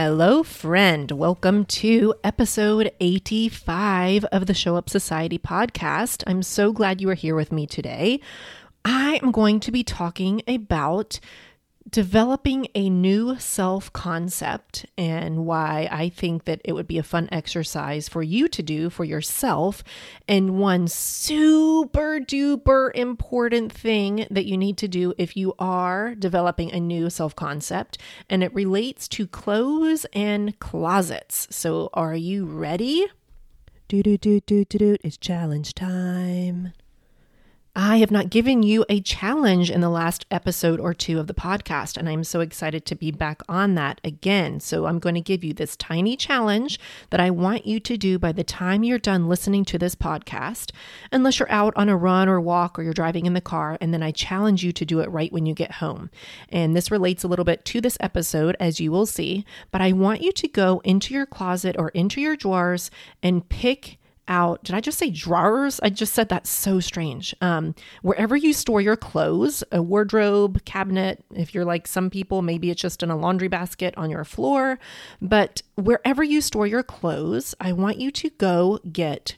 Hello, friend. Welcome to episode 85 of the Show Up Society podcast. I'm so glad you are here with me today. I am going to be talking about developing a new self concept and why I think that it would be a fun exercise for you to do for yourself. And one super duper important thing that you need to do if you are developing a new self concept, and it relates to clothes and closets. So, are you ready? Do do do do do do. It's challenge time. I have not given you a challenge in the last episode or two of the podcast, and I'm so excited to be back on that again. So, I'm going to give you this tiny challenge that I want you to do by the time you're done listening to this podcast, unless you're out on a run or walk or you're driving in the car. And then I challenge you to do it right when you get home. And this relates a little bit to this episode, as you will see, but I want you to go into your closet or into your drawers and pick out. Did i just say drawers? I just said that's so strange. Um, wherever you store your clothes a wardrobe cabinet if you're like some people maybe it's just in a laundry basket on your floor. But wherever you store your clothes i want you to go get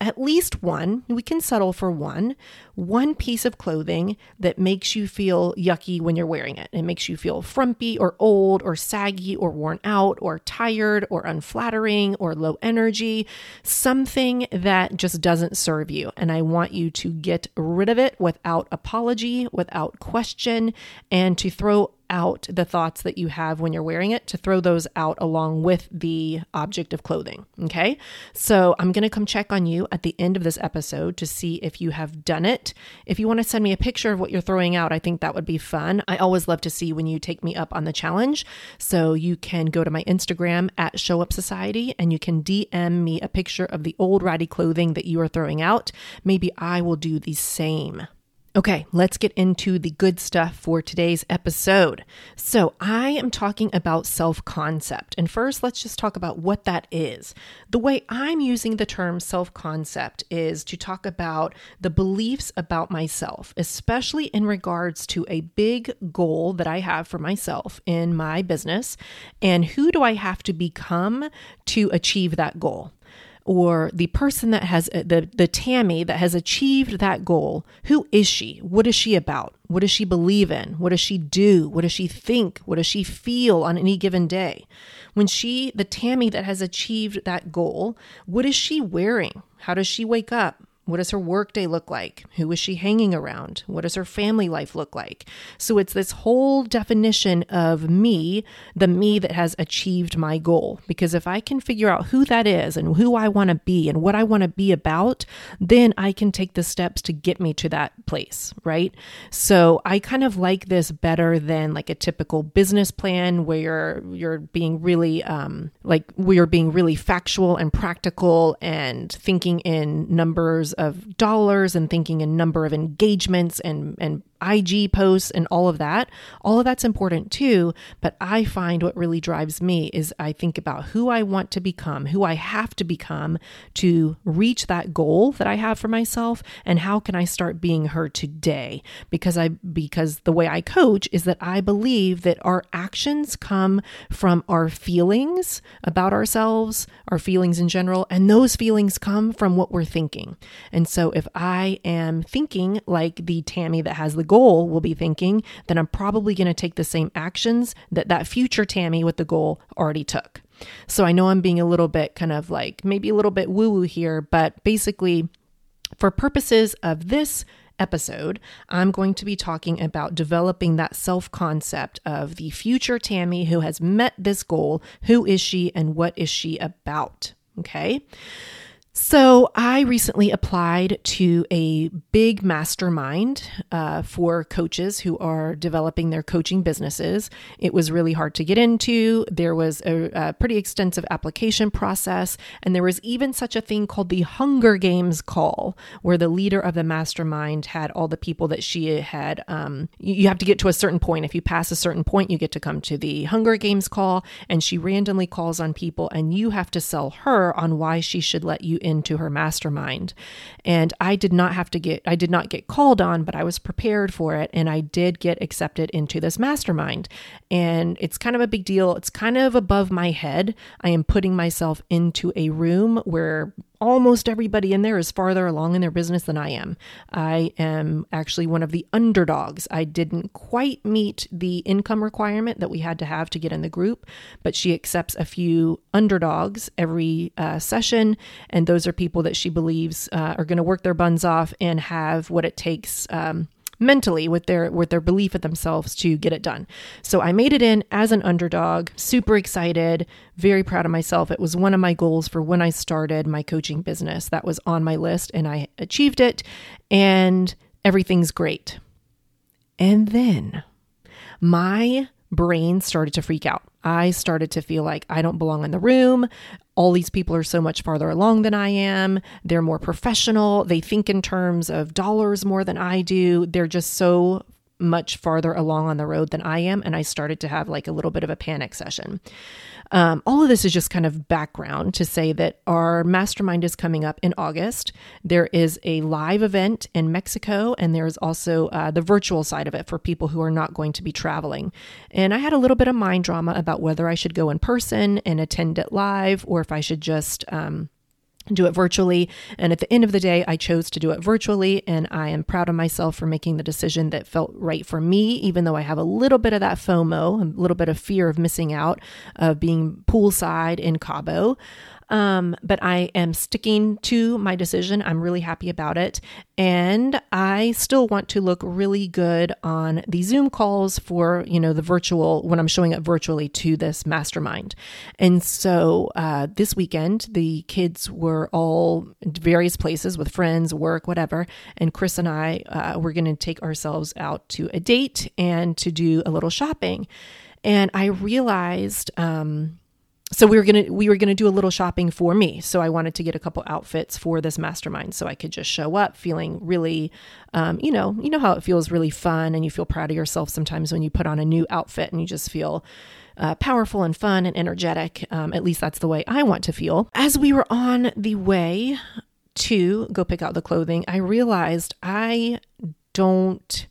at least one, we can settle for one, one piece of clothing that makes you feel yucky when you're wearing it. It makes you feel frumpy or old or saggy or worn out or tired or unflattering or low energy, something that just doesn't serve you. And I want you to get rid of it without apology, without question, and to throw out the thoughts that you have when you're wearing it to throw those out along with the object of clothing. Okay. So I'm going to come check on you at the end of this episode to see if you have done it. If you want to send me a picture of what you're throwing out, I think that would be fun. I always love to see when you take me up on the challenge. So you can go to my Instagram at Show Up Society and you can DM me a picture of the old ratty clothing that you are throwing out. Maybe I will do the same. Okay, let's get into the good stuff for today's episode. So, I am talking about self concept. And first, let's just talk about what that is. The way I'm using the term self concept is to talk about the beliefs about myself, especially in regards to a big goal that I have for myself in my business. And who do I have to become to achieve that goal? Or the person that has uh, the the Tammie that has achieved that goal, who is she? What is she about? What does she believe in? What does she do? What does she think? What does she feel on any given day? When she, the Tammie that has achieved that goal, what is she wearing? How does she wake up? What does her workday look like? Who is she hanging around? What does her family life look like? So it's this whole definition of me, the me that has achieved my goal. Because if I can figure out who that is and who I want to be and what I want to be about, then I can take the steps to get me to that place, right? So I kind of like this better than like a typical business plan where you're you're being really um like we're being really factual and practical and thinking in numbers of dollars and thinking a number of engagements and and IG posts and all of that. All of that's important too. But I find what really drives me is I think about who I want to become, who I have to become to reach that goal that I have for myself, and how can I start being her today? Because I because the way I coach is that I believe that our actions come from our feelings about ourselves, our feelings in general, and those feelings come from what we're thinking. And so if I am thinking like the Tammie that has the goal will be thinking, then I'm probably going to take the same actions that that future Tammie with the goal already took. So I know I'm being a little bit kind of like maybe a little bit woo woo here, but basically, for purposes of this episode, I'm going to be talking about developing that self concept of the future Tammie who has met this goal. Who is she and what is she about? Okay. So, I recently applied to a big mastermind uh, for coaches who are developing their coaching businesses. It was really hard to get into. There was a, a, pretty extensive application process, and there was even such a thing called the Hunger Games call, where the leader of the mastermind had all the people that she had. Um, you have to get to a certain point. If you pass a certain point, you get to come to the Hunger Games call, and she randomly calls on people, and you have to sell her on why she should let you into her mastermind. And I did not have to get, I did not get called on, but I was prepared for it. And I did get accepted into this mastermind. And it's kind of a big deal. It's kind of above my head. I am putting myself into a room where almost everybody in there is farther along in their business than I am. I am actually one of the underdogs. I didn't quite meet the income requirement that we had to have to get in the group, but she accepts a few underdogs every uh, session. And those are people that she believes uh, are going to work their buns off and have what it takes. Um, mentally with their with their belief in themselves to get it done. So I made it in as an underdog, super excited, very proud of myself. It was one of my goals for when I started my coaching business. That was on my list and I achieved it and everything's great. And then my brain started to freak out. I started to feel like I don't belong in the room. All these people are so much farther along than I am. They're more professional. They think in terms of dollars more than I do. They're just so much farther along on the road than I am. And I started to have like a little bit of a panic session. Um, all of this is just kind of background to say that our mastermind is coming up in August. There is a live event in Mexico, and there's also uh, the virtual side of it for people who are not going to be traveling. And I had a little bit of mind drama about whether I should go in person and attend it live or if I should just. Um, do it virtually. And at the end of the day, I chose to do it virtually. And I am proud of myself for making the decision that felt right for me, even though I have a little bit of that FOMO, a little bit of fear of missing out of being poolside in Cabo. Um, but I am sticking to my decision. I'm really happy about it. And I still want to look really good on the Zoom calls for, you know, the virtual, when I'm showing up virtually to this mastermind. And so uh, this weekend, the kids were all various places with friends, work, whatever. And Chris and I uh, were going to take ourselves out to a date and to do a little shopping. And I realized, um, so we were gonna we were gonna do a little shopping for me. So I wanted to get a couple outfits for this mastermind, so I could just show up feeling really, um, you know, you know how it feels really fun, and you feel proud of yourself sometimes when you put on a new outfit and you just feel uh, powerful and fun and energetic. Um, at least that's the way I want to feel. As we were on the way to go pick out the clothing, I realized I don't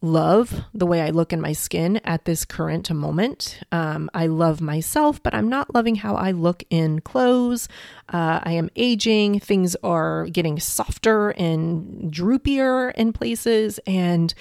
love the way I look in my skin at this current moment. Um, I love myself, but I'm not loving how I look in clothes. Uh, I am aging, things are getting softer and droopier in places. And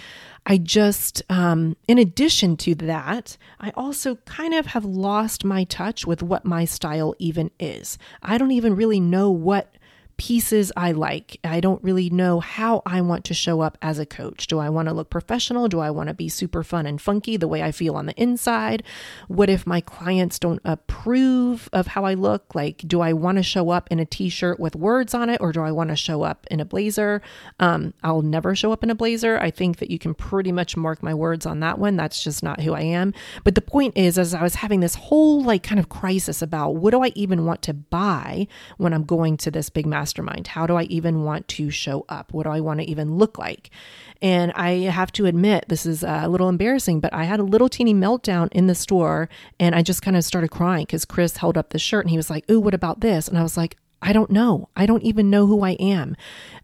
I just, um, in addition to that, I also kind of have lost my touch with what my style even is. I don't even really know what pieces I like. I don't really know how I want to show up as a coach. Do I want to look professional? Do I want to be super fun and funky the way I feel on the inside? What if my clients don't approve of how I look? Like, do I want to show up in a t shirt with words on it or do I want to show up in a blazer? Um, I'll never show up in a blazer. I think that you can pretty much mark my words on that one. That's just not who I am. But the point is, as I was having this whole like kind of crisis about what do I even want to buy when I'm going to this big master mastermind? How do I even want to show up? What do I want to even look like? And I have to admit, this is a little embarrassing, but I had a little teeny meltdown in the store and I just kind of started crying because Chris held up the shirt and he was like, Ooh, what about this? And I was like, I don't know. I don't even know who I am.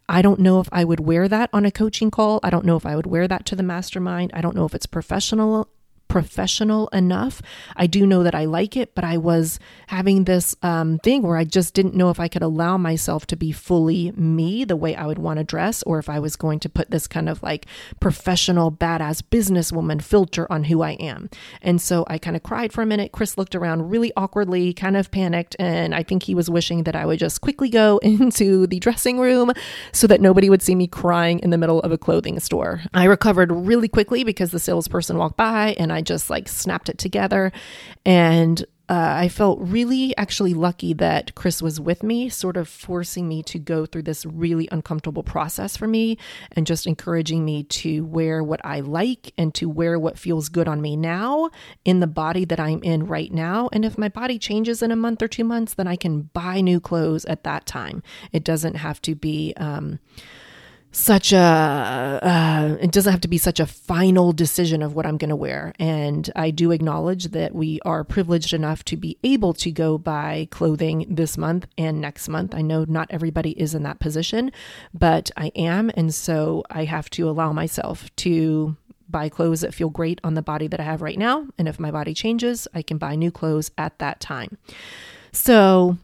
I don't know if I would wear that on a coaching call. I don't know if I would wear that to the mastermind. I don't know if it's professional professional enough. I do know that I like it, but I was having this um, thing where I just didn't know if I could allow myself to be fully me the way I would want to dress, or if I was going to put this kind of like professional, badass businesswoman filter on who I am. And so I kind of cried for a minute. Chris looked around really awkwardly, kind of panicked, and I think he was wishing that I would just quickly go into the dressing room so that nobody would see me crying in the middle of a clothing store. I recovered really quickly because the salesperson walked by and I just like snapped it together. And uh, I felt really actually lucky that Chris was with me, sort of forcing me to go through this really uncomfortable process for me and just encouraging me to wear what I like and to wear what feels good on me now in the body that I'm in right now. And if my body changes in a month or two months, then I can buy new clothes at that time. It doesn't have to be, um, such a uh, it doesn't have to be such a final decision of what i'm going to wear. And i do acknowledge that we are privileged enough to be able to go buy clothing this month and next month. I know not everybody is in that position but i am. And so i have to allow myself to buy clothes that feel great on the body that i have right now. And if my body changes i can buy new clothes at that time. So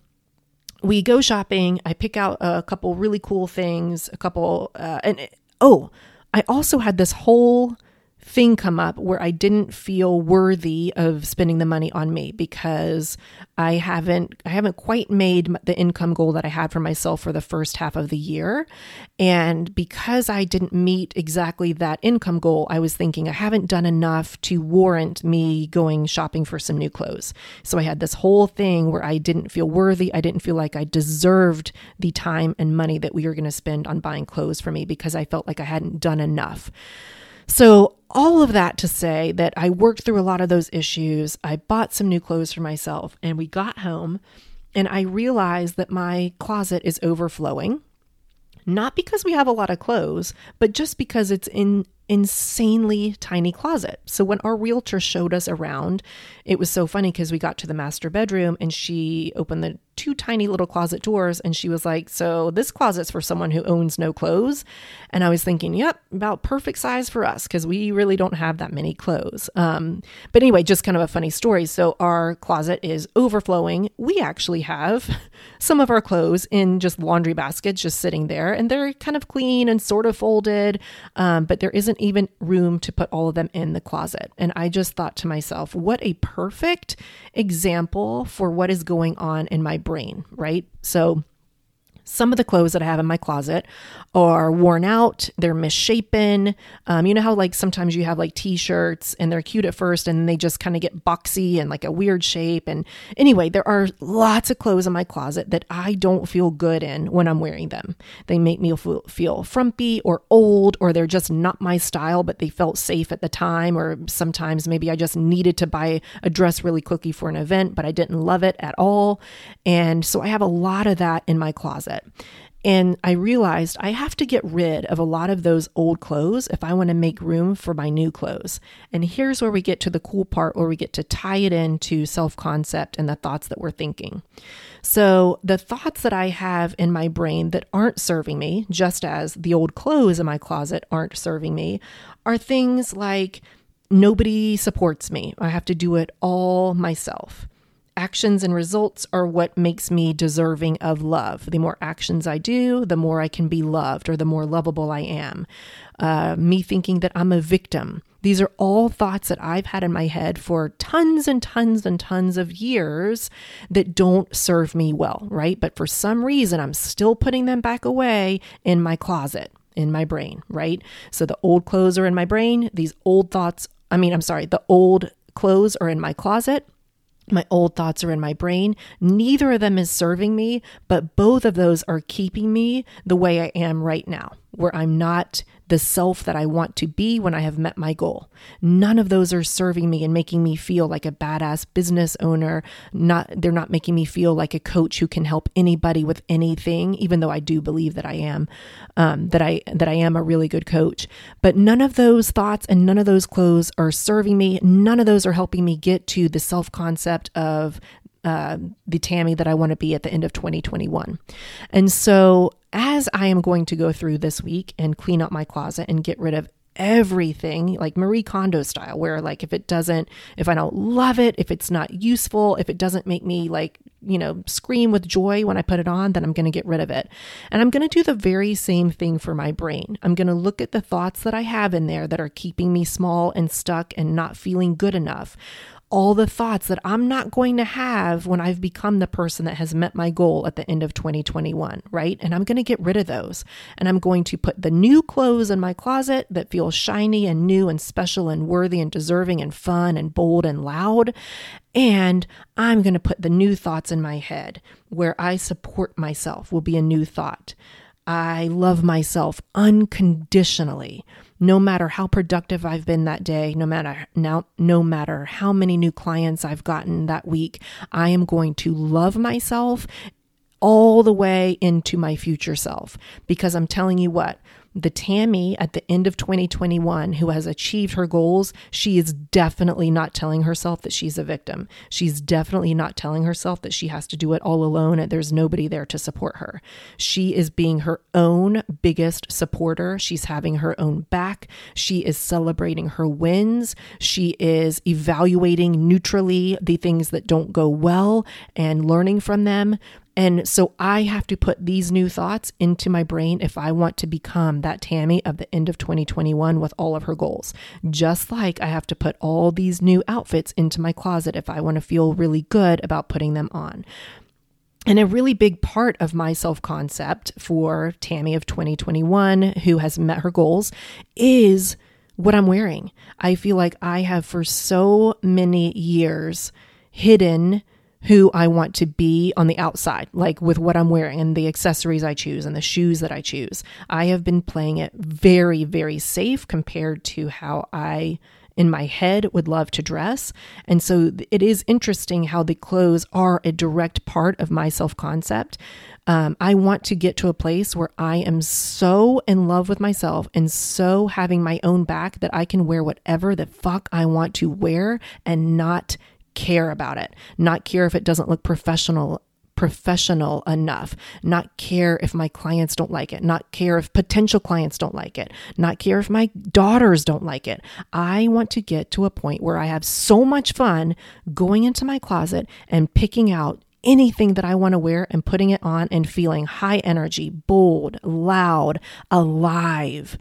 we go shopping. I pick out a couple really cool things, a couple, uh, and oh, I also had this whole thing come up where I didn't feel worthy of spending the money on me because I haven't I haven't quite made the income goal that I had for myself for the first half of the year and because I didn't meet exactly that income goal I was thinking I haven't done enough to warrant me going shopping for some new clothes. So I had this whole thing where I didn't feel worthy, I didn't feel like I deserved the time and money that we were going to spend on buying clothes for me because I felt like I hadn't done enough. So, all of that to say that I worked through a lot of those issues. I bought some new clothes for myself, and we got home, and I realized that my closet is overflowing. Not because we have a lot of clothes, but just because it's in insanely tiny closet. So when our realtor showed us around, it was so funny because we got to the master bedroom and she opened the two tiny little closet doors and she was like, So this closet's for someone who owns no clothes. And I was thinking, Yep, about perfect size for us because we really don't have that many clothes. Um, but anyway, just kind of a funny story. So our closet is overflowing. We actually have some of our clothes in just laundry baskets just sitting there and they're kind of clean and sort of folded, um, but there isn't even room to put all of them in the closet. And I just thought to myself, what a perfect example for what is going on in my brain, right? So some of the clothes that I have in my closet are worn out, they're misshapen. Um, you know how, like, sometimes you have like t shirts and they're cute at first and they just kind of get boxy and like a weird shape. And anyway, there are lots of clothes in my closet that I don't feel good in when I'm wearing them. They make me feel, feel frumpy or old, or they're just not my style, but they felt safe at the time. Or sometimes maybe I just needed to buy a dress really quickly for an event, but I didn't love it at all. And so I have a lot of that in my closet it. And I realized I have to get rid of a lot of those old clothes if I want to make room for my new clothes. And here's where we get to the cool part where we get to tie it into self concept and the thoughts that we're thinking. So, the thoughts that I have in my brain that aren't serving me, just as the old clothes in my closet aren't serving me, are things like nobody supports me. I have to do it all myself actions and results are what makes me deserving of love. The more actions I do, the more I can be loved or the more lovable I am. Uh, me thinking that I'm a victim. These are all thoughts that I've had in my head for tons and tons and tons of years that don't serve me well, right? But for some reason, I'm still putting them back away in my closet, in my brain, right? So the old clothes are in my brain. These old thoughts, I mean, I'm sorry, the old clothes are in my closet my old thoughts are in my brain. Neither of them is serving me, but both of those are keeping me the way I am right now, where I'm not the self that I want to be when I have met my goal. None of those are serving me and making me feel like a badass business owner. Not they're not making me feel like a coach who can help anybody with anything, even though I do believe that I am, um, that I that I am a really good coach. But none of those thoughts and none of those clothes are serving me. None of those are helping me get to the self concept of uh, the Tammie that I want to be at the end of 2021. And so, as I am going to go through this week and clean up my closet and get rid of everything like Marie Kondo style, where like if it doesn't, if I don't love it, if it's not useful, if it doesn't make me like, you know, scream with joy when I put it on, then I'm going to get rid of it. And I'm going to do the very same thing for my brain. I'm going to look at the thoughts that I have in there that are keeping me small and stuck and not feeling good enough all the thoughts that I'm not going to have when I've become the person that has met my goal at the end of 2021, right? And I'm going to get rid of those. And I'm going to put the new clothes in my closet that feel shiny and new and special and worthy and deserving and fun and bold and loud. And I'm going to put the new thoughts in my head where I support myself will be a new thought. I love myself unconditionally no matter how productive I've been that day, no matter now, no matter how many new clients I've gotten that week, I am going to love myself all the way into my future self. Because I'm telling you what, the Tammie at the end of 2021 who has achieved her goals, she is definitely not telling herself that she's a victim. She's definitely not telling herself that she has to do it all alone and there's nobody there to support her. She is being her own biggest supporter. She's having her own back. She is celebrating her wins. She is evaluating neutrally the things that don't go well and learning from them. And so I have to put these new thoughts into my brain if I want to become that Tammie of the end of 2021 with all of her goals. Just like I have to put all these new outfits into my closet if I want to feel really good about putting them on. And a really big part of my self concept for Tammie of 2021, who has met her goals, is what I'm wearing. I feel like I have for so many years hidden who I want to be on the outside, like with what I'm wearing and the accessories I choose and the shoes that I choose. I have been playing it very, very safe compared to how I in my head would love to dress. And so it is interesting how the clothes are a direct part of my self concept. Um, I want to get to a place where I am so in love with myself and so having my own back that I can wear whatever the fuck I want to wear and not care about it, not care if it doesn't look professional professional enough, not care if my clients don't like it, not care if potential clients don't like it, not care if my daughters don't like it. I want to get to a point where I have so much fun going into my closet and picking out anything that I want to wear and putting it on and feeling high energy, bold, loud, alive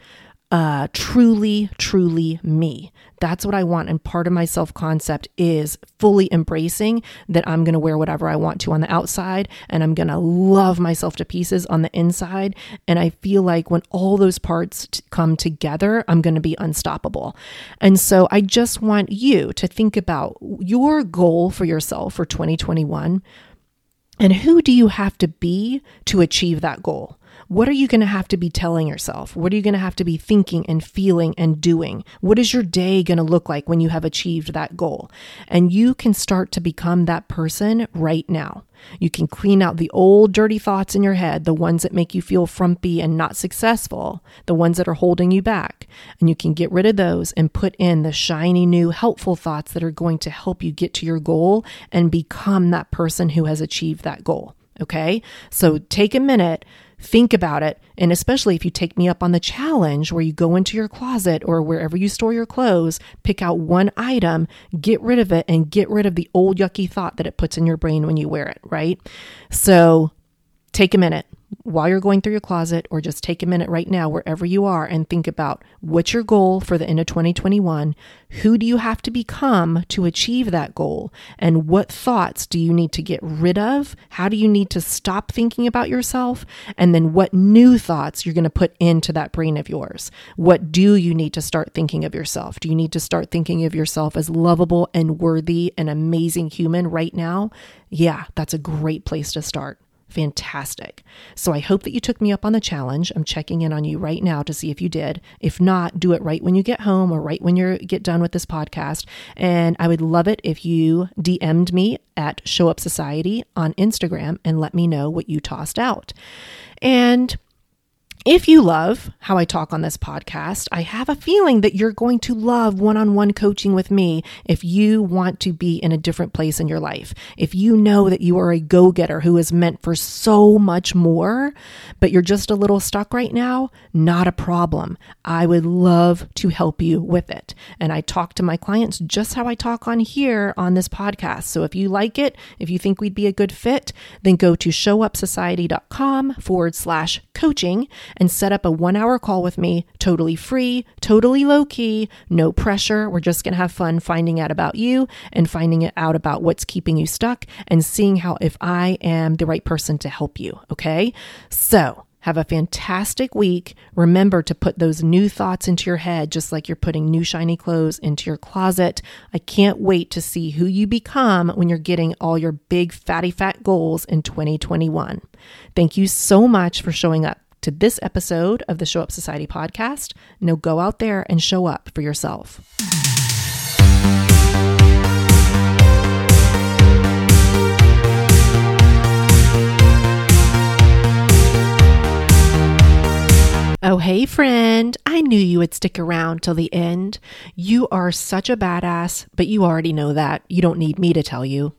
uh, truly, truly me. That's what I want. And part of my self concept is fully embracing that I'm going to wear whatever I want to on the outside and I'm going to love myself to pieces on the inside. And I feel like when all those parts t- come together, I'm going to be unstoppable. And so I just want you to think about your goal for yourself for 2021 and who do you have to be to achieve that goal? What are you going to have to be telling yourself? What are you going to have to be thinking and feeling and doing? What is your day going to look like when you have achieved that goal? And you can start to become that person right now. You can clean out the old dirty thoughts in your head, the ones that make you feel frumpy and not successful, the ones that are holding you back. And you can get rid of those and put in the shiny new helpful thoughts that are going to help you get to your goal and become that person who has achieved that goal. Okay. So take a minute Think about it. And especially if you take me up on the challenge where you go into your closet or wherever you store your clothes, pick out one item, get rid of it, and get rid of the old yucky thought that it puts in your brain when you wear it, right? So take a minute while you're going through your closet, or just take a minute right now, wherever you are, and think about what's your goal for the end of 2021? Who do you have to become to achieve that goal? And what thoughts do you need to get rid of? How do you need to stop thinking about yourself? And then what new thoughts you're going to put into that brain of yours? What do you need to start thinking of yourself? Do you need to start thinking of yourself as lovable and worthy and amazing human right now? Yeah, that's a great place to start fantastic. So I hope that you took me up on the challenge. I'm checking in on you right now to see if you did. If not, do it right when you get home or right when you get done with this podcast. And I would love it if you DM'd me at Show Up Society on Instagram and let me know what you tossed out. And if you love how I talk on this podcast, I have a feeling that you're going to love one on one coaching with me if you want to be in a different place in your life. If you know that you are a go getter who is meant for so much more, but you're just a little stuck right now, not a problem. I would love to help you with it. And I talk to my clients just how I talk on here on this podcast. So if you like it, if you think we'd be a good fit, then go to showupsociety.com forward slash coaching and set up a one hour call with me, totally free, totally low key, no pressure. We're just going to have fun finding out about you and finding out about what's keeping you stuck and seeing how if I am the right person to help you. Okay. So, have a fantastic week. Remember to put those new thoughts into your head, just like you're putting new shiny clothes into your closet. I can't wait to see who you become when you're getting all your big fatty fat goals in 2021. Thank you so much for showing up to this episode of the Show Up Society podcast. Now go out there and show up for yourself. Oh, hey, friend. I knew you would stick around till the end. You are such a badass, but you already know that. You don't need me to tell you.